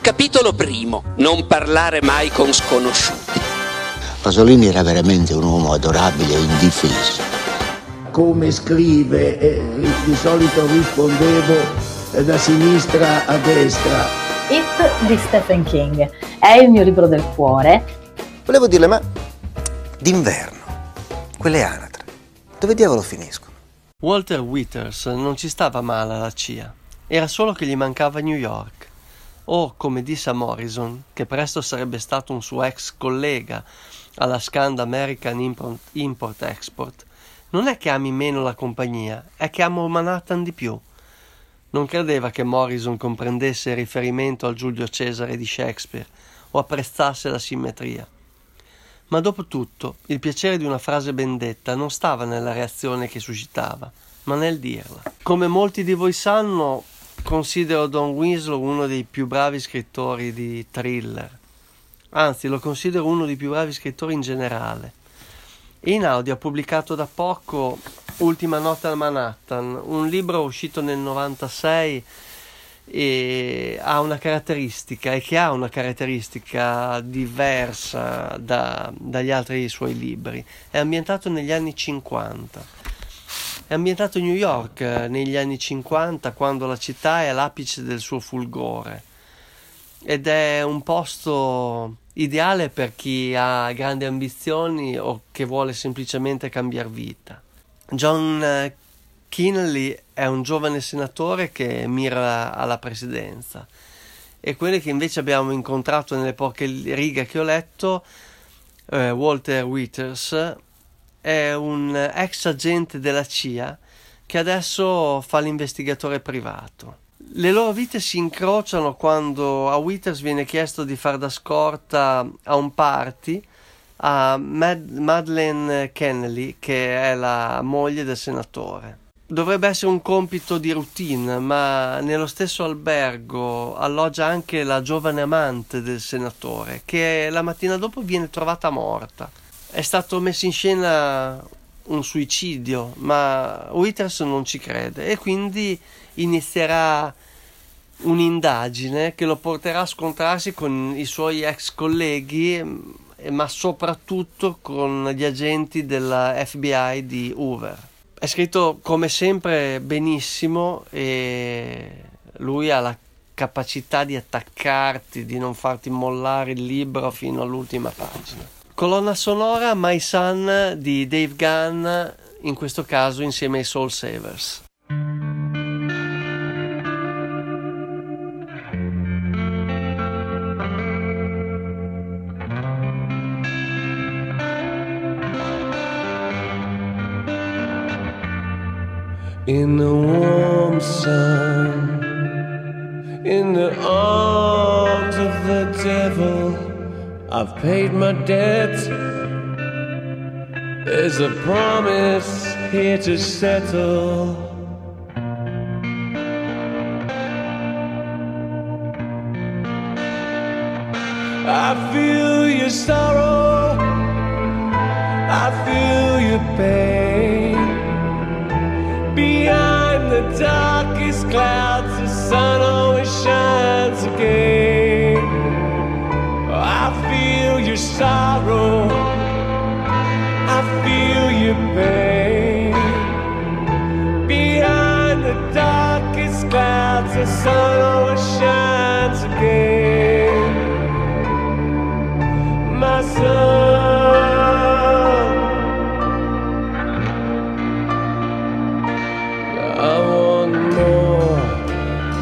Capitolo primo. Non parlare mai con sconosciuti. Pasolini era veramente un uomo adorabile e indifeso. Come scrive, eh, di solito rispondevo eh, da sinistra a destra. It di Stephen King è il mio libro del cuore. Volevo dirle, ma d'inverno, quelle anatre, dove diavolo finiscono? Walter Withers non ci stava male alla CIA, era solo che gli mancava New York. O, come disse a Morrison, che presto sarebbe stato un suo ex collega alla Scand American Import-Export, non è che ami meno la compagnia, è che amo Manhattan di più. Non credeva che Morrison comprendesse il riferimento al Giulio Cesare di Shakespeare o apprezzasse la simmetria. Ma dopo tutto, il piacere di una frase ben detta non stava nella reazione che suscitava, ma nel dirla. Come molti di voi sanno, considero Don Winslow uno dei più bravi scrittori di thriller. Anzi, lo considero uno dei più bravi scrittori in generale. In audio ha pubblicato da poco Ultima notte al Manhattan, un libro uscito nel 96 e ha una caratteristica e che ha una caratteristica diversa da, dagli altri suoi libri. È ambientato negli anni 50. È ambientato a New York eh, negli anni 50 quando la città è all'apice del suo fulgore ed è un posto ideale per chi ha grandi ambizioni o che vuole semplicemente cambiare vita. John eh, Kinley è un giovane senatore che mira alla presidenza e quelli che invece abbiamo incontrato nelle poche righe che ho letto, eh, Walter Withers, è un ex agente della CIA che adesso fa l'investigatore privato. Le loro vite si incrociano quando a Withers viene chiesto di far da scorta a un party a Mad- Madeleine Kennelly, che è la moglie del senatore. Dovrebbe essere un compito di routine, ma nello stesso albergo alloggia anche la giovane amante del senatore, che la mattina dopo viene trovata morta. È stato messo in scena un suicidio, ma Withers non ci crede e quindi inizierà un'indagine che lo porterà a scontrarsi con i suoi ex colleghi, ma soprattutto con gli agenti della FBI di Hoover. È scritto come sempre benissimo e lui ha la capacità di attaccarti, di non farti mollare il libro fino all'ultima pagina. Colonna sonora My Son di Dave Gunn, in questo caso insieme ai Soul Savers. in the warm sun, in the arms of the devil. I've paid my debts. There's a promise here to settle. I feel your sorrow, I feel your pain. Behind the darkest clouds, the sun always shines sorrow, I feel your pain. Behind the darkest clouds, the sun always shines again. My son. I want more.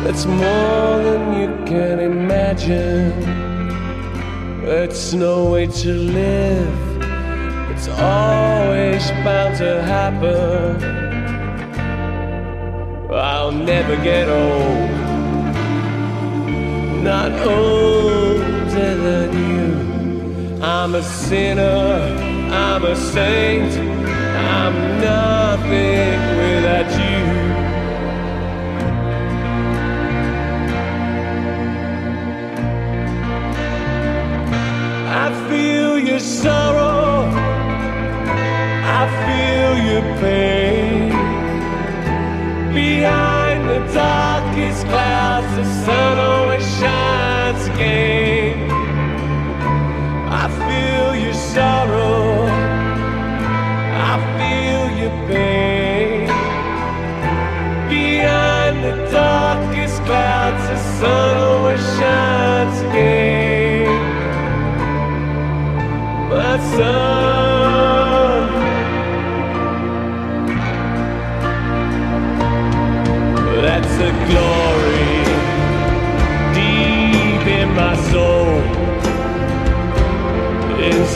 It's more than you can imagine. It's no way to live. It's always bound to happen. I'll never get old. Not older than you. I'm a sinner. I'm a saint. I'm nothing without you. the sun always shines again. I feel your sorrow, I feel your pain. Behind the darkest clouds, the sun always shines again. But sun. That's the glory.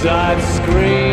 side screen.